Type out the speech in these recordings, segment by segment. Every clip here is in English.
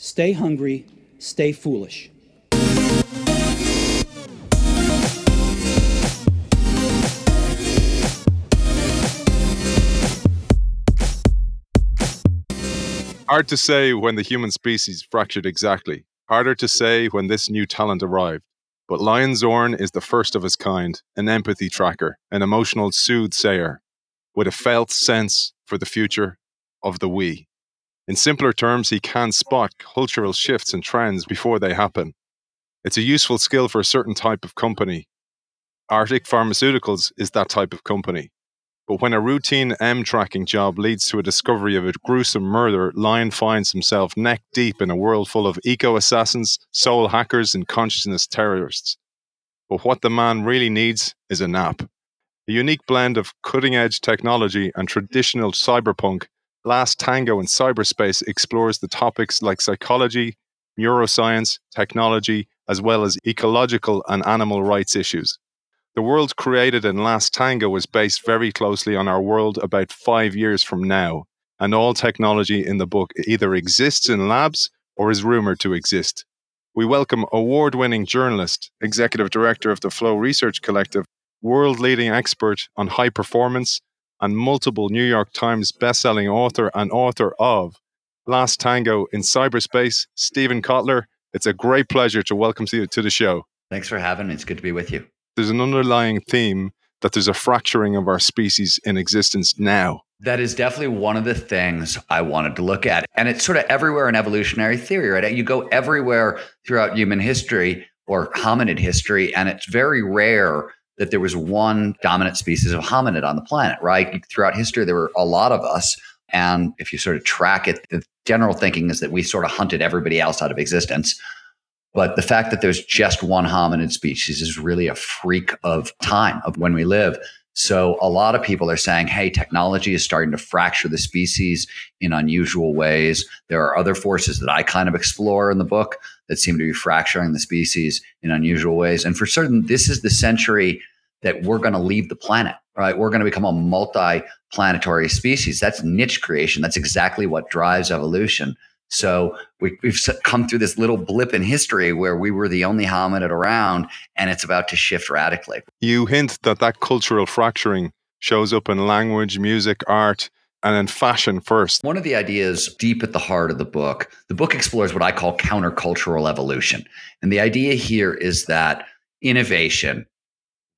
Stay hungry, stay foolish. Hard to say when the human species fractured exactly. Harder to say when this new talent arrived. But Lion Zorn is the first of his kind, an empathy tracker, an emotional soothsayer, with a felt sense for the future of the we. In simpler terms, he can spot cultural shifts and trends before they happen. It's a useful skill for a certain type of company. Arctic Pharmaceuticals is that type of company. But when a routine M tracking job leads to a discovery of a gruesome murder, Lion finds himself neck deep in a world full of eco assassins, soul hackers, and consciousness terrorists. But what the man really needs is a nap. A unique blend of cutting edge technology and traditional cyberpunk, Last Tango in Cyberspace explores the topics like psychology, neuroscience, technology, as well as ecological and animal rights issues. The world created in Last Tango was based very closely on our world about five years from now, and all technology in the book either exists in labs or is rumored to exist. We welcome award winning journalist, executive director of the Flow Research Collective, world leading expert on high performance, and multiple New York Times bestselling author and author of Last Tango in Cyberspace, Steven Kotler. It's a great pleasure to welcome you to the show. Thanks for having me. It's good to be with you there's an underlying theme that there's a fracturing of our species in existence now. That is definitely one of the things I wanted to look at. And it's sort of everywhere in evolutionary theory, right? You go everywhere throughout human history or hominid history, and it's very rare that there was one dominant species of hominid on the planet, right? Throughout history, there were a lot of us. And if you sort of track it, the general thinking is that we sort of hunted everybody else out of existence. But the fact that there's just one hominid species is really a freak of time of when we live. So a lot of people are saying, hey, technology is starting to fracture the species in unusual ways. There are other forces that I kind of explore in the book that seem to be fracturing the species in unusual ways. And for certain, this is the century that we're going to leave the planet, right? We're going to become a multi planetary species. That's niche creation. That's exactly what drives evolution. So we, have come through this little blip in history where we were the only hominid around, and it's about to shift radically. You hint that that cultural fracturing shows up in language, music, art, and in fashion first. One of the ideas deep at the heart of the book, the book explores what I call countercultural evolution. And the idea here is that innovation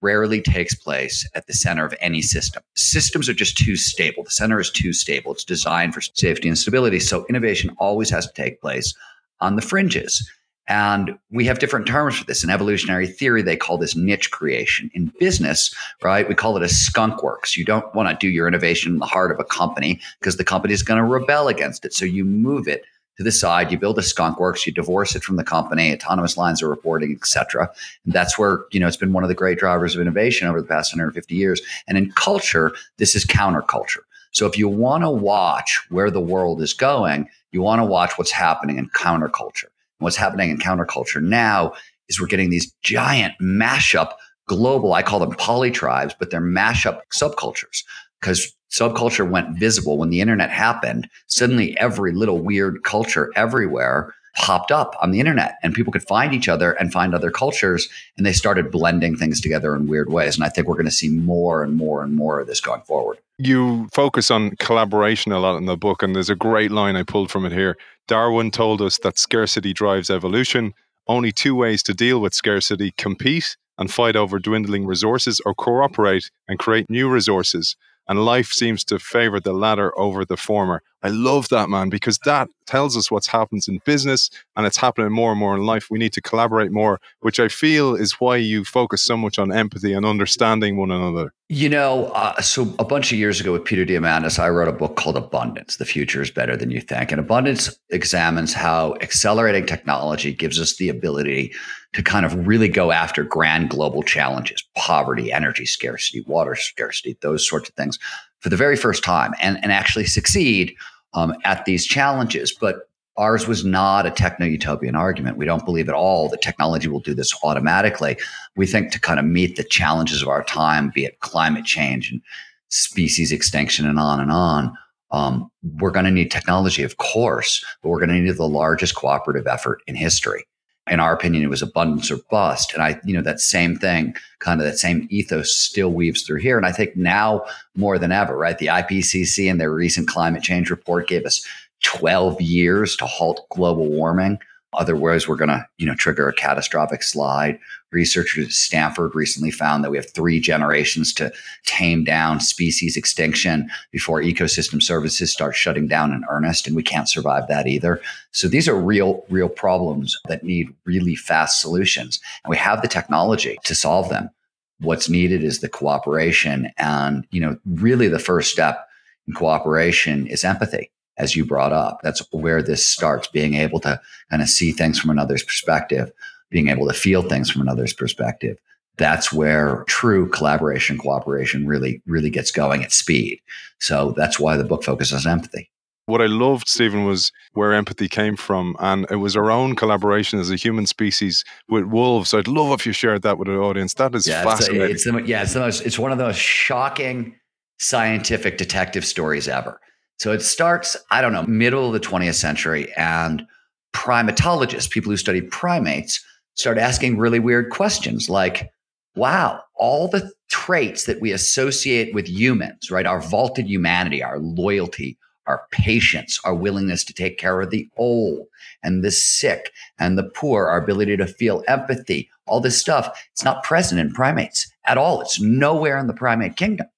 rarely takes place at the center of any system. Systems are just too stable. The center is too stable. It's designed for safety and stability. So innovation always has to take place on the fringes. And we have different terms for this. In evolutionary theory, they call this niche creation. In business, right, we call it a skunk works. You don't want to do your innovation in the heart of a company because the company is going to rebel against it. So you move it to the side, you build a skunk works, you divorce it from the company, autonomous lines of reporting, et cetera. And that's where, you know, it's been one of the great drivers of innovation over the past 150 years. And in culture, this is counterculture. So if you want to watch where the world is going, you want to watch what's happening in counterculture. And what's happening in counterculture now is we're getting these giant mashup global, I call them polytribes, but they're mashup subcultures because subculture went visible. When the internet happened. Suddenly, every little weird culture everywhere popped up on the internet and people could find each other and find other cultures and they started blending things together in weird ways. And i think we're going to see more and more and more of this going forward. You focus on collaboration a lot in the book and there's a great line i pulled from it here. Darwin told us that scarcity drives evolution. Only two ways to deal with scarcity compete and fight over dwindling resources or cooperate and create new resources and life seems to favor the latter over the former. I love that, man, because that tells us what's happens in business and it's happening more and more in life. We need to collaborate more, which I feel is why you focus so much on empathy and understanding one another. You know, uh, so a bunch of years ago with Peter Diamandis, I wrote a book called Abundance The Future is Better Than You Think. And Abundance examines how accelerating technology gives us the ability to kind of really go after grand global challenges poverty, energy scarcity, water scarcity, those sorts of things for the very first time and, and actually succeed um, at these challenges. But ours was not a techno utopian argument. We don't believe at all that technology will do this automatically. We think to kind of meet the challenges of our time, be it climate change and species extinction and on and on, Um, we're going to need technology, of course, but we're going to need the largest cooperative effort in history. In our opinion, it was abundance or bust. And I, you know, that same thing, kind of that same ethos still weaves through here. And I think now more than ever, right? The IPCC and their recent climate change report gave us 12 years to halt global warming. Otherwise, we're going to, you know, trigger a catastrophic slide. Researchers at Stanford recently found that we have three generations to tame down species extinction before ecosystem services start shutting down in earnest, and we can't survive that either. So these are real, real problems that need really fast solutions, and we have the technology to solve them. What's needed is the cooperation, and you know, really the first step in cooperation is empathy as you brought up. That's where this starts being able to kind of see things from another's perspective, being able to feel things from another's perspective. That's where true collaboration, cooperation really, really gets going at speed. So that's why the book focuses on empathy. What I loved, Steven, was where empathy came from. And it was our own collaboration as a human species with wolves. I'd love if you shared that with the audience. That is yeah, fascinating. It's, a, it's the, yeah, it's, the most, it's one of the most shocking scientific detective stories ever. So it starts, I don't know, middle of the 20th century, and primatologists, people who study primates, start asking really weird questions like, wow, all the traits that we associate with humans, right? Our vaulted humanity, our loyalty, our patience, our willingness to take care of the old and the sick and the poor, our ability to feel empathy, all this stuff, it's not present in primates at all. It's nowhere in the primate kingdom.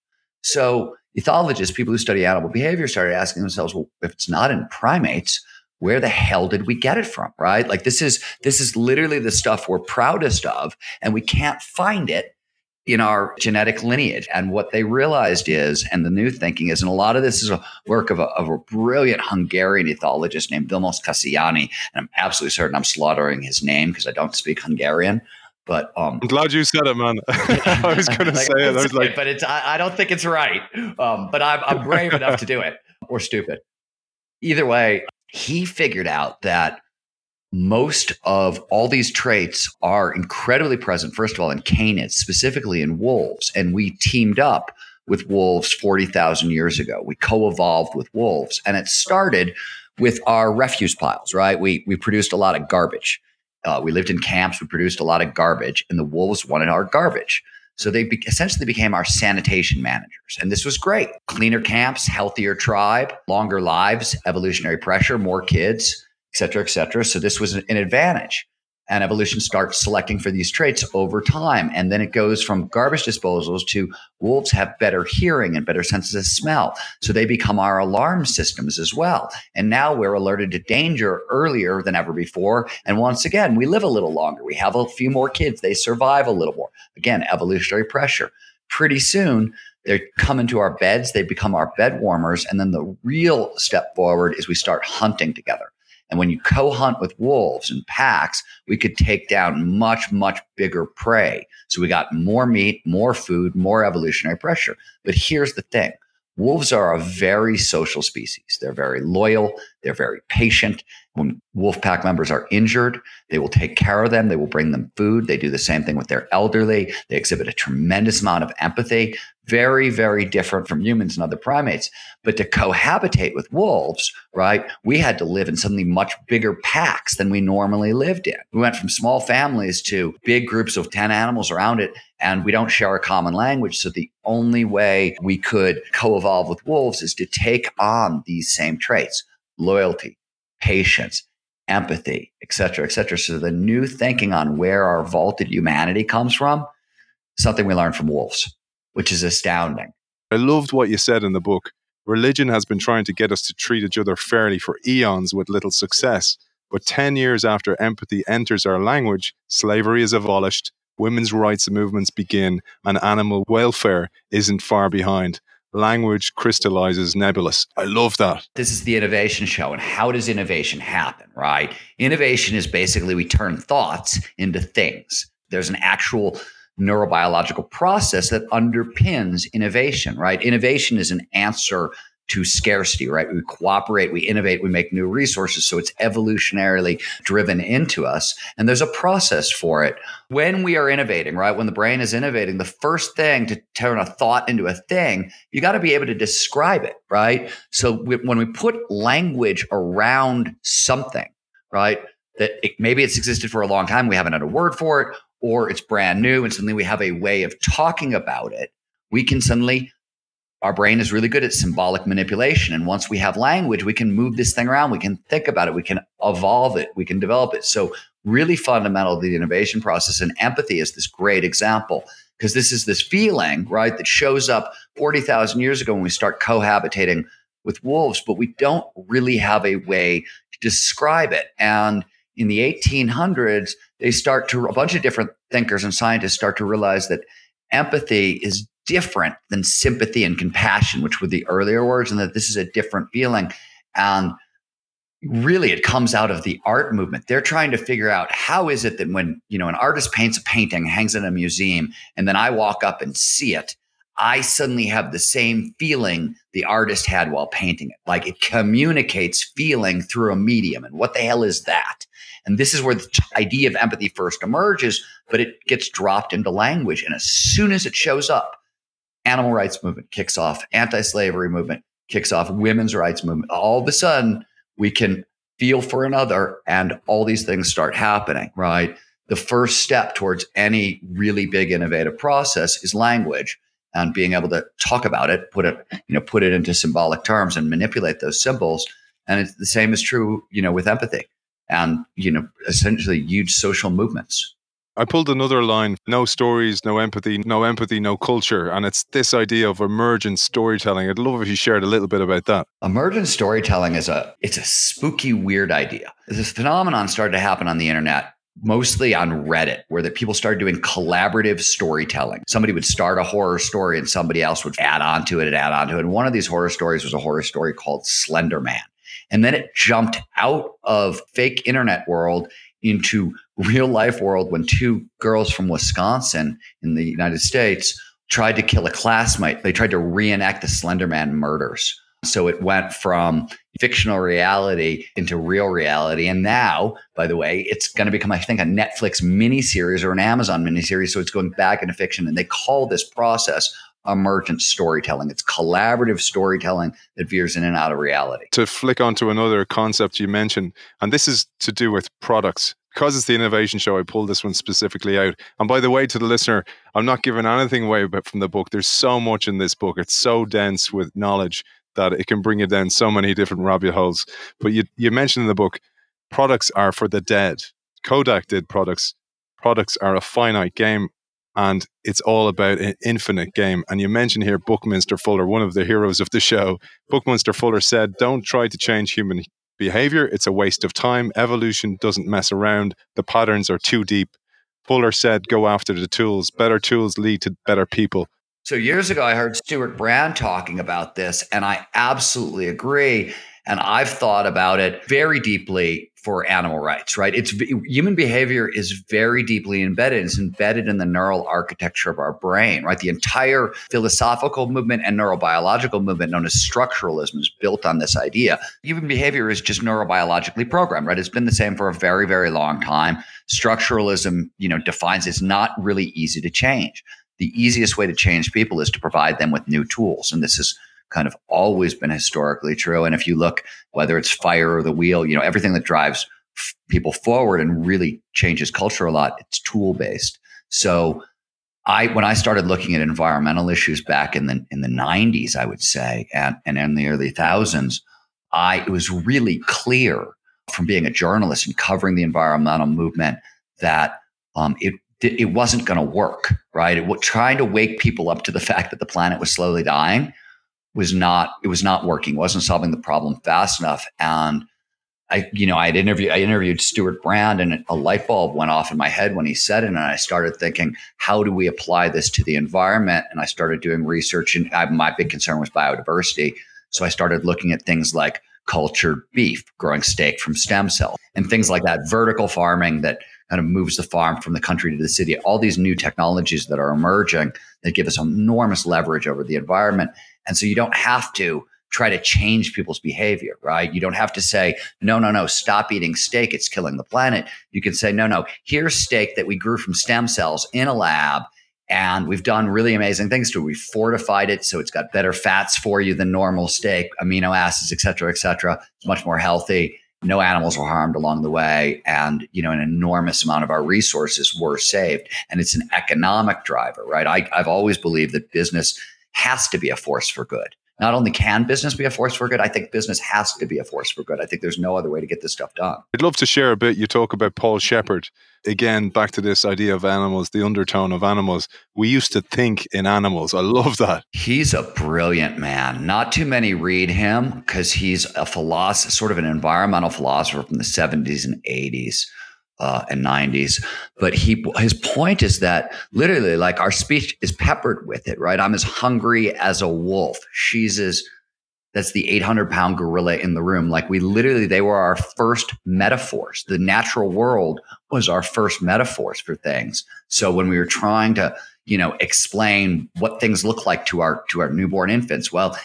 So ethologists, people who study animal behavior, started asking themselves, well, if it's not in primates, where the hell did we get it from? Right? Like this is this is literally the stuff we're proudest of, and we can't find it in our genetic lineage. And what they realized is, and the new thinking is, and a lot of this is a work of a, of a brilliant Hungarian ethologist named Vilmos Kasiani. And I'm absolutely certain I'm slaughtering his name because I don't speak Hungarian. But um, I'm glad you said it, man. I was going to say it. I was like, but it's I, I, don't think it's right. Um, but I'm, I'm brave enough to do it, or stupid. Either way, he figured out that most of all these traits are incredibly present. First of all, in canids, specifically in wolves, and we teamed up with wolves 40,000 years ago. We co-evolved with wolves, and it started with our refuse piles. Right? We we produced a lot of garbage uh, we lived in camps. We produced a lot of garbage, and the wolves wanted our garbage. So they be- essentially became our sanitation managers. And this was great. Cleaner camps, healthier tribe, longer lives, evolutionary pressure, more kids, et cetera, et cetera. So this was an advantage and evolution starts selecting for these traits over time. And then it goes from garbage disposals to wolves have better hearing and better senses of smell. So they become our alarm systems as well. And now we're alerted to danger earlier than ever before. And once again, we live a little longer. We have a few more kids. They survive a little more. Again, evolutionary pressure. Pretty soon, they come into our beds, they become our bed warmers. And then the real step forward is we start hunting together. And when you co hunt with wolves and packs, we could take down much, much bigger prey. So we got more meat, more food, more evolutionary pressure. But here's the thing wolves are a very social species. They're very loyal, they're very patient. When wolf pack members are injured, they will take care of them, they will bring them food. They do the same thing with their elderly. They exhibit a tremendous amount of empathy very, very different from humans and other primates. But to cohabitate with wolves, right, we had to live in suddenly much bigger packs than we normally lived in. We went from small families to big groups of 10 animals around it, and we don't share a common language. So the only way we could co evolve with wolves is to take on these same traits loyalty, patience, empathy, et cetera, et cetera. So the new thinking on where our vaulted humanity comes from, something we learned from wolves which is astounding. I loved what you said in the book. Religion has been trying to get us to treat each other fairly for eons with little success. But 10 years after empathy enters our language, slavery is abolished, women's rights movements begin, and animal welfare isn't far behind. Language crystallizes nebulous. I love that. This is the innovation show. And how does innovation happen, right? Innovation is basically we turn thoughts into things. There's an actual neurobiological process that underpins innovation, right? Innovation is an answer to scarcity, right? We cooperate, we innovate, we make new resources. So it's evolutionarily driven into us. And there's a process for it. When we are innovating, right? When the brain is innovating, the first thing to turn a thought into a thing, you got to be able to describe it, right? So we, when we put language around something, right? That it, maybe it's existed for a long time, we haven't had a word for it, or it's brand new, and suddenly we have a way of talking about it. We can suddenly our brain is really good at symbolic manipulation. And once we have language, we can move this thing around. We can think about it. We can evolve it. We can develop it. So, really fundamental to the innovation process. And empathy is this great example because this is this feeling, right, that shows up 40,000 years ago when we start cohabitating with wolves, but we don't really have a way to describe it. And in the 1800s, they start to, a bunch of different thinkers and scientists start to realize that empathy is different than sympathy and compassion, which were the earlier words, and that this is a different feeling. And really it comes out of the art movement. They're trying to figure out how is it that when you know an artist paints a painting hangs in a museum and then i walk up and see it i suddenly have the same feeling the artist had while painting it. Like it communicates feeling through a medium and what the hell is that and this is where the idea of empathy first emerges but it gets dropped into language and as soon as it shows up animal rights movement kicks off, anti-slavery movement kicks off, women's rights movement. All of a sudden, we can feel for another, and all these things start happening. Right. The first step towards any really big innovative process is language and being able to talk about it, put it, you know, put it into symbolic terms and manipulate those symbols. And it's the same is true, you know, with empathy and, you know, essentially huge social movements. I pulled another line no stories, no empathy, no empathy, no culture. And it's this idea of emergent storytelling. I'd love if you shared a little bit about that. Emergent storytelling is a it's a spooky, weird idea. This phenomenon started to happen on the internet mostly on Reddit, where the people started doing collaborative storytelling. Somebody would start a horror story and somebody else would add on to it and add on to it. And one of these horror stories was a horror story called Slender Man. And then it jumped out of fake internet world into real life world when two girls from Wisconsin in the United States tried to kill a classmate. They tried to reenact the Slenderman murders. So it went from fictional reality into real reality. And now, by the way, it's going to become, I think, a Netflix miniseries or an Amazon miniseries. So it's going back into fiction. And they call this process emergent storytelling. It's collaborative storytelling that veers in and out of reality. To flick onto another concept you mentioned, and this is to do with products. Because it's the innovation show, I pulled this one specifically out. And by the way, to the listener, I'm not giving anything away but from the book. There's so much in this book. It's so dense with knowledge that it can bring you down so many different rabbit holes. But you, you mentioned in the book, products are for the dead. Kodak did products. Products are a finite game and it's all about an infinite game. And you mentioned here Buckminster Fuller, one of the heroes of the show. Buckminster Fuller said, Don't try to change human behavior. It's a waste of time. Evolution doesn't mess around. The patterns are too deep. Fuller said, Go after the tools. Better tools lead to better people. So, years ago, I heard Stewart Brand talking about this, and I absolutely agree. And I've thought about it very deeply for animal rights, right? It's human behavior is very deeply embedded. It's embedded in the neural architecture of our brain, right? The entire philosophical movement and neurobiological movement known as structuralism is built on this idea. Human behavior is just neurobiologically programmed, right? It's been the same for a very, very long time. Structuralism, you know, defines it's not really easy to change. The easiest way to change people is to provide them with new tools. And this is kind of always been historically true. And if you look, whether it's fire or the wheel, you know, everything that drives f- people forward and really changes culture a lot, it's tool based. So I, when I started looking at environmental issues back in the, in the nineties, I would say, and, and in the early thousands, I, it was really clear from being a journalist and covering the environmental movement that um, it it wasn't going to work, right? It, trying to wake people up to the fact that the planet was slowly dying was not it was not working wasn't solving the problem fast enough. And i you know i interviewed i interviewed stewart brand and a light bulb went off in my head when he said it. And i started thinking how do we apply this to the environment? And i started doing research and I, my big concern was biodiversity. So i started looking at things like cultured beef growing steak from stem cells and things like that vertical farming that kind of moves the farm from the country to the city. All these new technologies that are emerging that give us enormous leverage over the environment and so you don't have to try to change people's behavior, right? You don't have to say, no, no, no, stop eating steak. It's killing the planet. You can say, no, no, here's steak that we grew from stem cells in a lab. And we've done really amazing things to it. We've fortified it so it's got better fats for you than normal steak, amino acids, et cetera, et cetera. It's much more healthy. No animals were harmed along the way. And, you know, an enormous amount of our resources were saved. And it's an economic driver, right? I, I've always believed that business has to be a force for good not only can business be a force for good, I think business has to be a force for good. I think there's no other way to get this stuff done. I'd love to share a bit. You talk about Paul Shepard. Again, back to this idea of animals, the undertone of animals. We used to think in animals. I love that. He's a brilliant man. Not too many read him because he's a philosopher, sort of an environmental philosopher from the 70s and 80s uh, and 90s. But he his point is that literally, like our speech is peppered with it, right? I'm as hungry as a wolf. She's as that's the 800 pound gorilla in the room. Like we literally, they were our first metaphors. The natural world was our first metaphors for things. So when we were trying to, you know, explain what things look like to our to our newborn infants, well,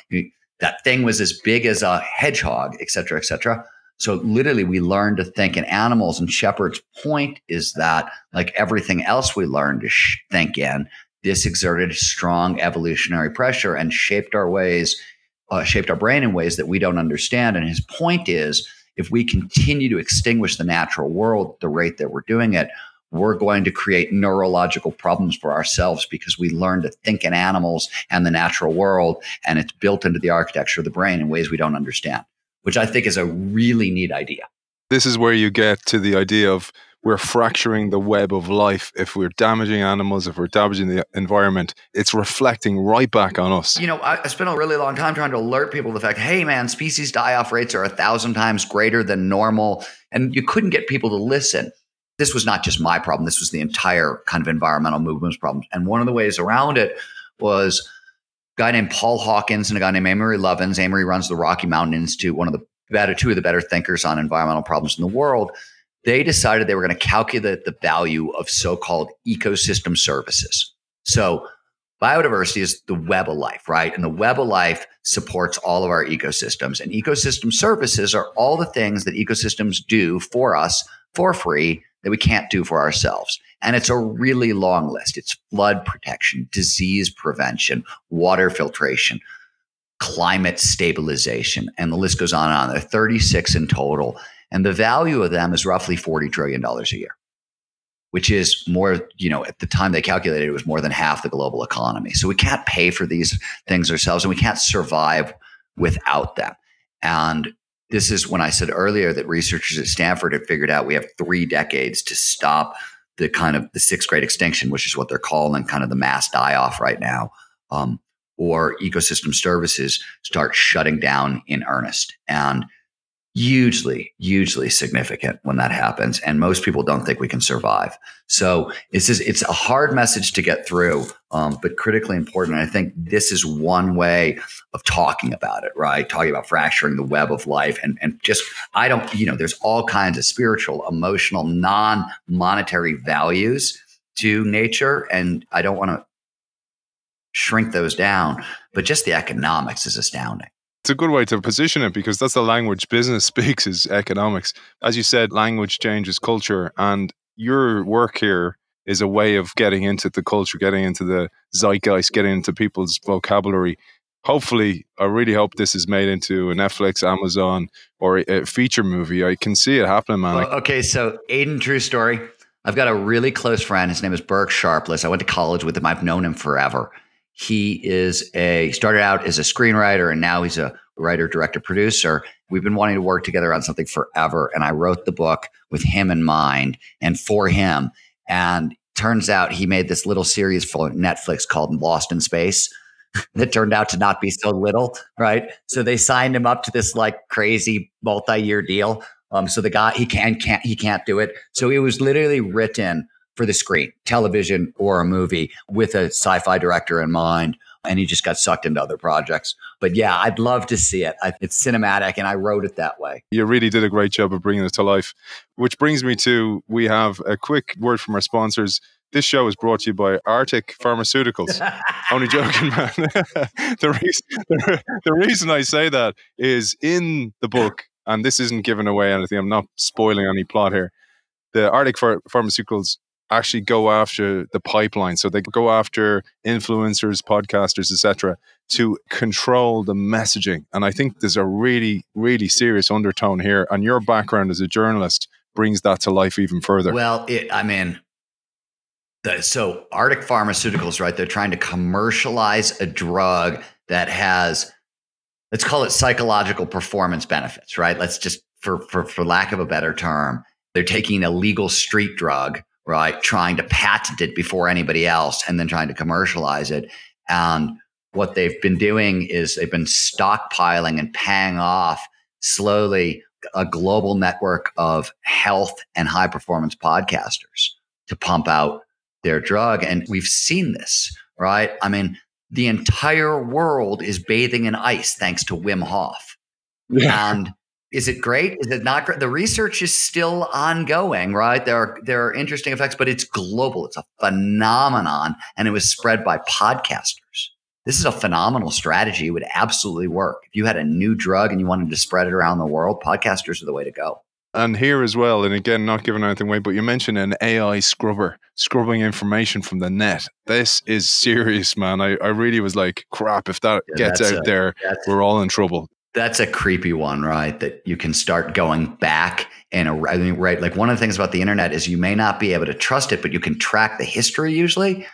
that thing was as big as a hedgehog, et cetera, et cetera. So literally we learn to think in animals and Shepard's point is that like everything else we learned to sh- think in, this exerted strong evolutionary pressure and shaped our ways, uh, shaped our brain in ways that we don't understand. And his point is if we continue to extinguish the natural world at the rate that we're doing it, we're going to create neurological problems for ourselves because we learn to think in animals and the natural world, and it's built into the architecture of the brain in ways we don't understand which I think is a really neat idea. This is where you get to the idea of we're fracturing the web of life. If we're damaging animals, if we're damaging the environment, it's reflecting right back on us. You know, I, I spent a really long time trying to alert people to the fact, hey, man, species die off rates are a thousand times greater than normal. And you couldn't get people to listen. This was not just my problem, this was the entire kind of environmental movement's problem. And one of the ways around it was guy named Paul Hawkins and a guy named Amory Lovins. Amory runs the Rocky Mountain Institute, one of the better, two of the better thinkers on environmental problems in the world. They decided they were going to calculate the value of so-called ecosystem services. So biodiversity is the web of life, right? And the web of life supports all of our ecosystems. And ecosystem services are all the things that ecosystems do for us for free that we can't do for ourselves. And it's a really long list. It's flood protection, disease prevention, water filtration, climate stabilization, and the list goes on and on. There are 36 in total. And the value of them is roughly $40 trillion a year, which is more, you know, at the time they calculated it was more than half the global economy. So we can't pay for these things ourselves and we can't survive without them. And this is when I said earlier that researchers at Stanford have figured out we have three decades to stop the kind of the sixth great extinction, which is what they're calling kind of the mass die off right now, um, or ecosystem services start shutting down in earnest. And hugely, hugely significant when that happens. And most people don't think we can survive. So it's just, it's a hard message to get through, um, but critically important. And I think this is one way of talking about it, right? Talking about fracturing the web of life and, and just, I don't, you know, there's all kinds of spiritual, emotional, non monetary values to nature. And I don't want to shrink those down, but just the economics is astounding it's a good way to position it because that's the language business speaks is economics. As you said, language changes culture, and your work here is a way of getting into the culture, getting into the zeitgeist, getting into people's vocabulary. Hopefully, I really hope this is made into a Netflix, Amazon, or a feature movie. I can see it happening, man. Well, okay, so Aiden, true story. I've got a really close friend. His name is Burke Sharpless. I went to college with him. I've known him forever. He is a started out as a screenwriter and now he's a writer, director, producer. We've been wanting to work together on something forever. And I wrote the book with him in mind and for him. And turns out he made this little series for Netflix called Lost in Space that turned out to not be so little, right? So they signed him up to this like crazy multi-year deal. Um, so the guy he can can't he can't do it. So it was literally written for the screen, television, or a movie with a sci fi director in mind. And he just got sucked into other projects. But yeah, I'd love to see it. It's cinematic, and I wrote it that way. You really did a great job of bringing it to life. Which brings me to we have a quick word from our sponsors. This show is brought to you by Arctic Pharmaceuticals. Only joking, man. the, reason, the, the reason I say that is in the book, and this isn't giving away anything, I'm not spoiling any plot here. The Arctic Ph- Pharmaceuticals actually go after the pipeline. So they go after influencers, podcasters, etc., to control the messaging. And I think there's a really, really serious undertone here. And your background as a journalist brings that to life even further. Well, it, I mean, the, so Arctic Pharmaceuticals, right? They're trying to commercialize a drug that has, let's call it psychological performance benefits, right? Let's just, for for for lack of a better term, they're taking a legal street drug right? Trying to patent it before anybody else and then trying to commercialize it. And what they've been doing is they've been stockpiling and paying off slowly a global network of health and high performance podcasters to pump out their drug. And we've seen this, right? I mean, the entire world is bathing in ice thanks to Wim Hof. Yeah. And is it great? Is it not great? The research is still ongoing, right? There are there are interesting effects, but it's global. It's a phenomenon, and it was spread by podcasters. This is a phenomenal strategy. It would absolutely work. If you had a new drug and you wanted to spread it around the world, podcasters are the way to go. And here as well, and again, not giving anything away, but you mentioned an AI scrubber scrubbing information from the net. This is serious, man. I, I really was like, crap, if that yeah, gets out a, there, we're all in trouble that's a creepy one, right? That you can start going back and I mean, right. Like one of the things about the internet is you may not be able to trust it, but you can track the history usually.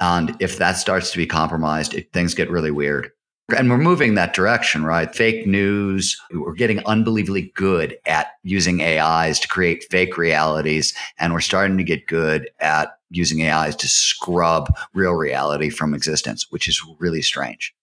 And if that starts to be compromised, it, things get really weird. And we're moving that direction, right? Fake news. We're getting unbelievably good at using AIs to create fake realities. And we're starting to get good at using AIs to scrub real reality from existence, which is really strange.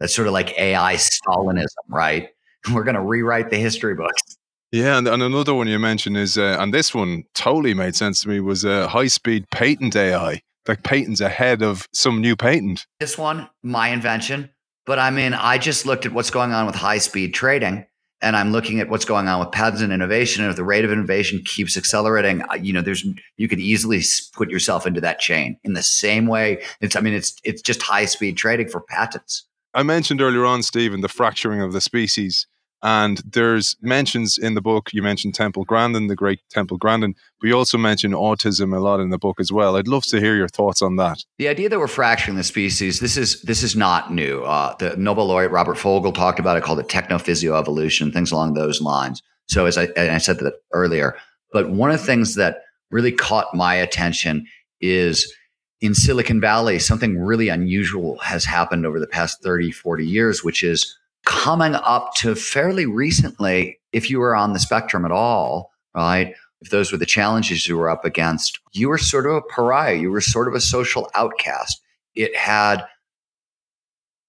That's sort of like AI Stalinism, right? We're going to rewrite the history books. Yeah, and, and another one you mentioned is, uh, and this one totally made sense to me, was a uh, high speed patent AI. Like patents ahead of some new patent. This one, my invention. But I mean, I just looked at what's going on with high speed trading and I'm looking at what's going on with patents and innovation. And if the rate of innovation keeps accelerating, uh, you know, there's you could easily put yourself into that chain in the same way. It's I mean, it's it's just high speed trading for patents. I mentioned earlier on, Steven, the fracturing of the species. And there's mentions in the book, you mentioned Temple Grandin, the great Temple Grandin. We also mention autism a lot in the book as well. I'd love to hear your thoughts on that. The idea that we're fracturing the species, this is this is not new. Uh, the Nobel laureate Robert Fogel talked about it, called it technophysio-evolution, things along those lines. So as I, I said that earlier, but one of the things that really caught my attention is in Silicon Valley, something really unusual has happened over the past 30, 40 years, which is coming up to fairly recently, if you were on the spectrum at all, right? If those were the challenges you were up against, you were sort of a pariah. You were sort of a social outcast. It had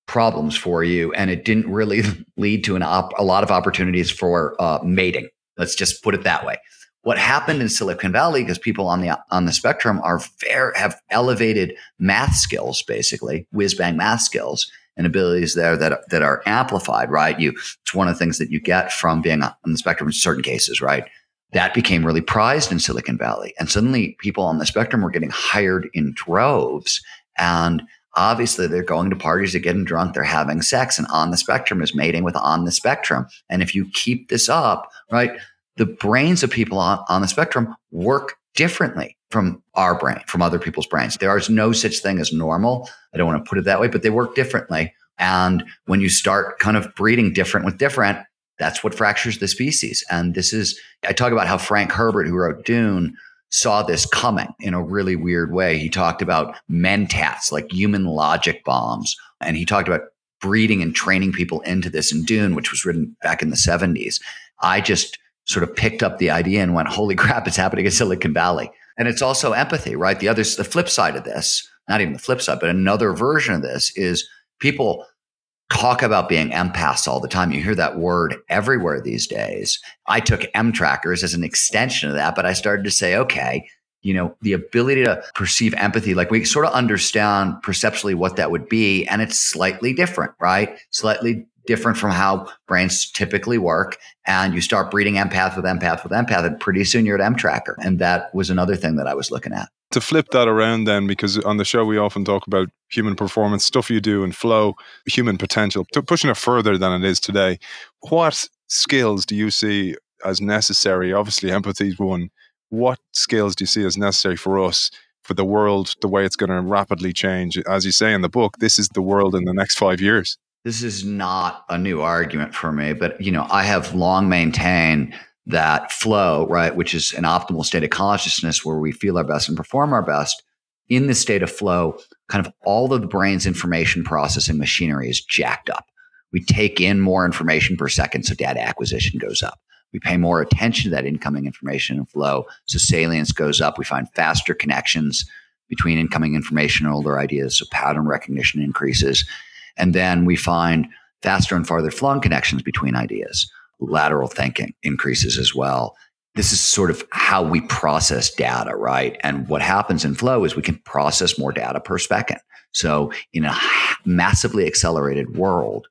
problems for you, and it didn't really lead to op- a lot of opportunities for uh, mating. Let's just put it that way what happened in Silicon Valley because people on the on the spectrum are fair have elevated math skills, basically whiz bang math skills and abilities there that that are amplified. Right, you it's one of the things that you get from being on the spectrum in certain cases. Right, that became really prized in Silicon Valley, and suddenly people on the spectrum were getting hired in droves and obviously they're going to parties they're getting drunk they're having sex and on the spectrum is mating with on the spectrum and if you keep this up right the brains of people on, on the spectrum work differently from our brain, from other people's brains. There is no such thing as normal. I don't want to put it that way, but they work differently. And when you start kind of breeding different with different, that's what fractures the species. And this is, I talk about how Frank Herbert, who wrote Dune, saw this coming in a really weird way. He talked about mentats, like human logic bombs. And he talked about breeding and training people into this in Dune, which was written back in the 70s. I just, sort of picked up the idea and went, holy crap, it's happening in Silicon Valley. And it's also empathy, right? The other, the flip side of this, not even the flip side, but another version of this is people talk about being empaths all the time. You hear that word everywhere these days. I took M trackers as an extension of that, but I started to say, okay, you know, the ability to perceive empathy, like we sort of understand perceptually what that would be, and it's slightly different, right? Slightly different from how brains typically work. And you start breeding empath with empath with empath, and pretty soon you're at M tracker. And that was another thing that I was looking at. To flip that around, then, because on the show we often talk about human performance, stuff you do, and flow, human potential, pushing it further than it is today. What skills do you see as necessary? Obviously, empathy is one. What skills do you see as necessary for us for the world, the way it's going to rapidly change? As you say in the book, this is the world in the next five years this is not a new argument for me, but you know, I have long maintained that flow, right, which is an optimal state of consciousness where we feel our best and perform our best. In this state of flow, kind of all of the brain's information processing machinery is jacked up. We take in more information per second, so data acquisition goes up. We pay more attention to that incoming information and flow, so salience goes up. We find faster connections between incoming information and older ideas, so pattern recognition increases. And then we find faster and farther flung connections between ideas. Lateral thinking increases as well. This is sort of how we process data, right? And what happens in flow is we can process more data per second. So in a massively accelerated world,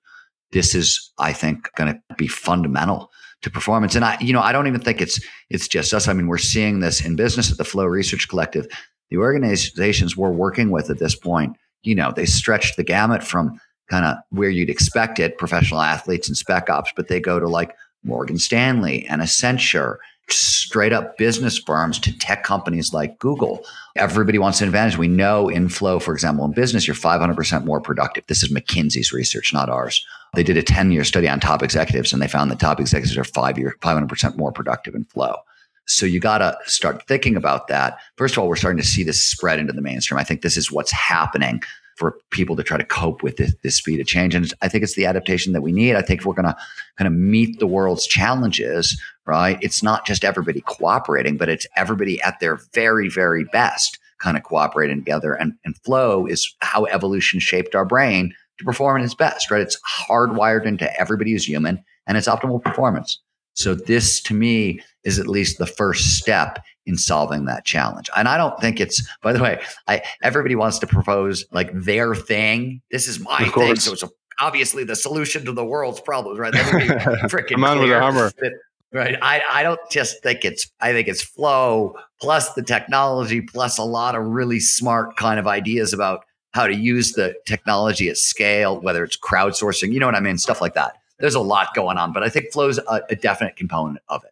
this is, I think, going to be fundamental to performance. And I, you know, I don't even think it's it's just us. I mean, we're seeing this in business at the Flow Research Collective. The organizations we're working with at this point, you know, they stretched the gamut from kind of where you'd expect it, professional athletes and spec ops, but they go to like Morgan Stanley and Accenture, straight up business firms to tech companies like Google. Everybody wants an advantage. We know in flow, for example, in business, you're 500% more productive. This is McKinsey's research, not ours. They did a 10 year study on top executives and they found that top executives are five year, 500% more productive in flow. So you got to start thinking about that. First of all, we're starting to see this spread into the mainstream. I think this is what's happening for people to try to cope with this, this speed of change. And I think it's the adaptation that we need. I think if we're going to kind of meet the world's challenges, right, it's not just everybody cooperating, but it's everybody at their very, very best kind of cooperating together. And, and flow is how evolution shaped our brain to perform at its best, right? It's hardwired into everybody who's human and it's optimal performance. So this to me is at least the first step in solving that challenge. And I don't think it's, by the way, I, everybody wants to propose like their thing. This is my thing. So it's a, obviously the solution to the world's problems, right? That would be freaking man with a hammer. That, right. I, I don't just think it's, I think it's flow plus the technology plus a lot of really smart kind of ideas about how to use the technology at scale, whether it's crowdsourcing, you know what I mean? Stuff like that. There's a lot going on, but I think flow's a, a definite component of it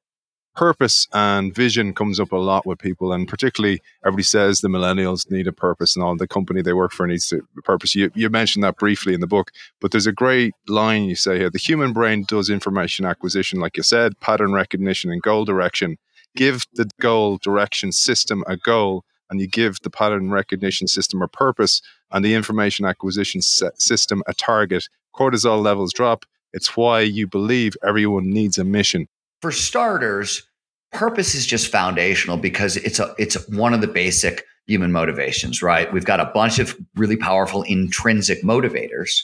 purpose and vision comes up a lot with people, and particularly everybody says the millennials need a purpose, and all the company they work for needs a purpose. You, you mentioned that briefly in the book, but there's a great line you say here: the human brain does information acquisition, like you said, pattern recognition and goal direction. Give the goal direction system a goal, and you give the pattern recognition system a purpose, and the information acquisition system a target. Cortisol levels drop. It's why you believe everyone needs a mission for starters, purpose is just foundational because it's a it's one of the basic human motivations, right? We've got a bunch of really powerful intrinsic motivators,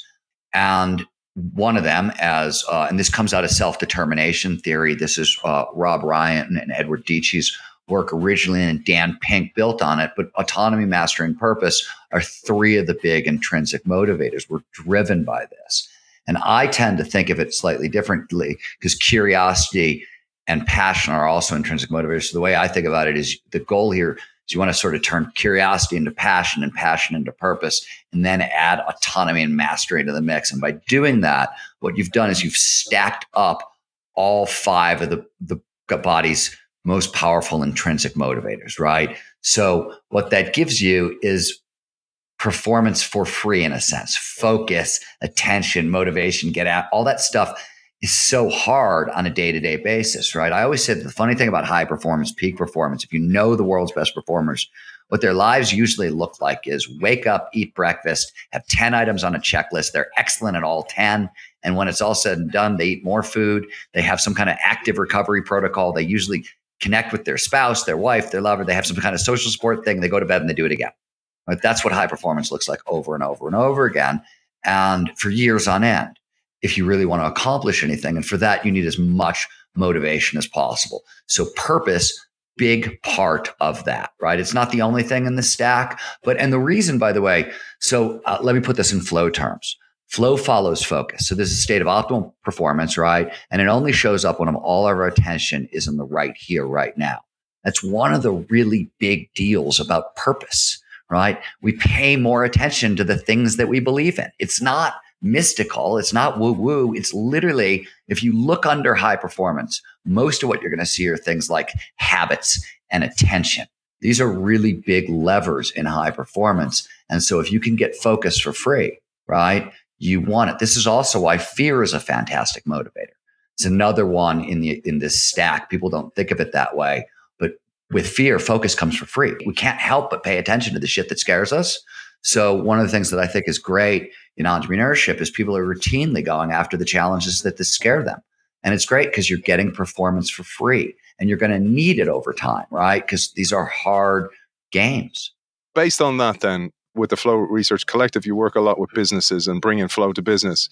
and one of them, as uh, and this comes out of self determination theory. This is uh, Rob Ryan and Edward Deci's work originally, and Dan Pink built on it. But autonomy, mastering purpose are three of the big intrinsic motivators. We're driven by this. And I tend to think of it slightly differently because curiosity and passion are also intrinsic motivators. So the way I think about it is the goal here is you want to sort of turn curiosity into passion and passion into purpose, and then add autonomy and mastery to the mix. And by doing that, what you've done is you've stacked up all five of the, the body's most powerful intrinsic motivators, right? So what that gives you is performance for free in a sense, focus, attention, motivation, get out, all that stuff is so hard on a day to day basis, right? I always said the funny thing about high performance, peak performance, if you know the world's best performers, what their lives usually look like is wake up, eat breakfast, have 10 items on a checklist. They're excellent at all 10. And when it's all said and done, they eat more food. They have some kind of active recovery protocol. They usually connect with their spouse, their wife, their lover. They have some kind of social support thing. They go to bed and they do it again. Right? That's what high performance looks like over and over and over again. And for years on end if you really want to accomplish anything. And for that, you need as much motivation as possible. So purpose, big part of that, right? It's not the only thing in the stack, but, and the reason, by the way, so uh, let me put this in flow terms. Flow follows focus. So this is a state of optimal performance, right? And it only shows up when all of our attention is in the right here, right now. That's one of the really big deals about purpose, right? We pay more attention to the things that we believe in. It's not mystical. It's not woo woo. It's literally, if you look under high performance, most of what you're going to see are things like habits and attention. These are really big levers in high performance. And so if you can get focus for free, right? you want it. This is also why fear is a fantastic motivator. It's another one in the in this stack. People don't think of it that way, but with fear, focus comes for free. We can't help but pay attention to the shit that scares us. So one of the things that I think is great in entrepreneurship is people are routinely going after the challenges that scare them. And it's great because you're getting performance for free and you're going to need it over time, right? Because these are hard games. Based on that, then, with the Flow Research Collective, you work a lot with businesses and bringing flow to business.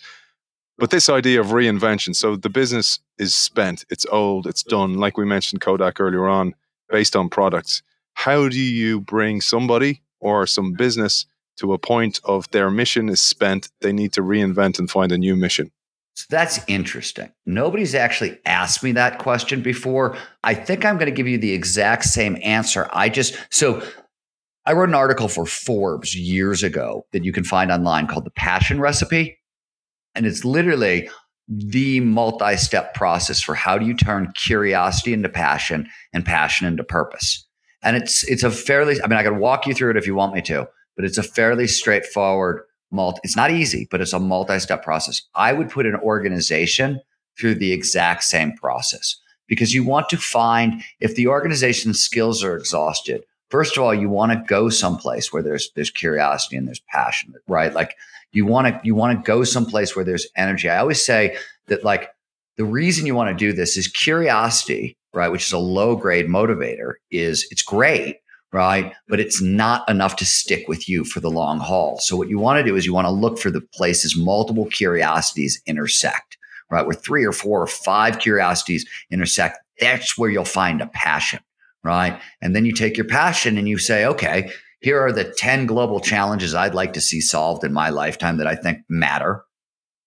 But this idea of reinvention, so the business is spent, it's old, it's done, like we mentioned Kodak earlier on, based on products. How do you bring somebody or some business to a point of their mission is spent, they need to reinvent and find a new mission? So that's interesting. Nobody's actually asked me that question before. I think I'm going to give you the exact same answer. I just, so I wrote an article for Forbes years ago that you can find online called The Passion Recipe. And it's literally the multi step process for how do you turn curiosity into passion and passion into purpose. And it's, it's a fairly, I mean, I can walk you through it if you want me to, but it's a fairly straightforward multi, it's not easy, but it's a multi step process. I would put an organization through the exact same process because you want to find if the organization's skills are exhausted first of all, you want to go someplace where there's there's curiosity and there's passion, right? Like you want to you want to go someplace where there's energy. I always say that like the reason you want to do this is curiosity, right? Which is a low grade motivator. Is it's great, right? But it's not enough to stick with you for the long haul. So what you want to do is you want to look for the places multiple curiosities intersect, right? Where three or four or five curiosities intersect. That's where you'll find a passion right? And then you take your passion and you say, okay, here are the 10 global challenges I'd like to see solved in my lifetime that I think matter.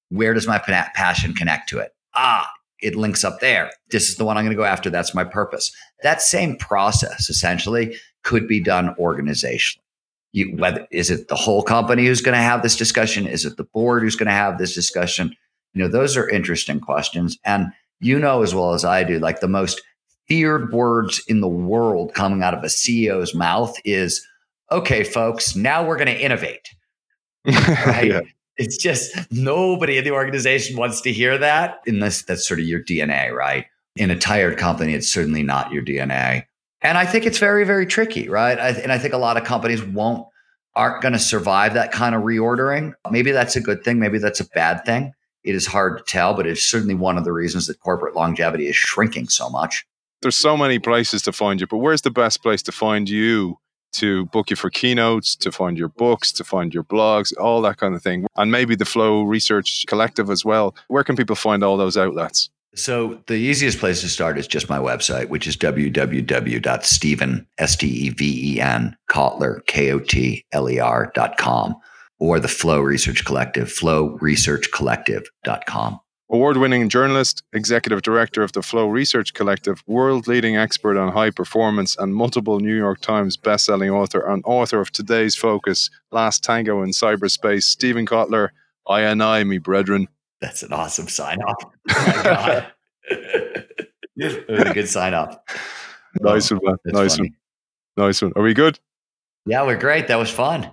Where does my passion connect to it? Ah, it links up there. This is the one I'm going to go after. That's my purpose. That same process essentially could be done organizationally. You, whether is it the whole company who's going to have this discussion? Is it the board who's going to have this discussion? You know, those are interesting questions. And you know as well as I do, like the most feared words in the world coming out of a CEO's mouth is, okay, folks, now we're going to innovate. Right? yeah. It's just nobody in the organization wants to hear that unless that's sort of your DNA, right? In a tired company, it's certainly not your DNA. And I think it's very, very tricky, right? I, and I think a lot of companies won't, aren't going to survive that kind of reordering. Maybe that's a good thing. Maybe that's a bad thing. It is hard to tell, but it's certainly one of the reasons that corporate longevity is shrinking so much there's so many places to find you, but where's the best place to find you to book you for keynotes, to find your books, to find your blogs, all that kind of thing? And maybe the Flow Research Collective as well. Where can people find all those outlets? So the easiest place to start is just my website, which is www.steven, S-T-E-V-E-N, Kotler, K-O-T-L-E-R dot com, or the Flow Research Collective, flowresearchcollective.com. Award winning journalist, executive director of the Flow Research Collective, world leading expert on high performance, and multiple New York Times best-selling author and author of today's focus, Last Tango in Cyberspace, Steven Kotler, I and I, me brethren. That's an awesome sign off. Oh it was a good sign off. Nice one, man. Nice funny. one. Nice one. Are we good? Yeah, we're great. That was fun.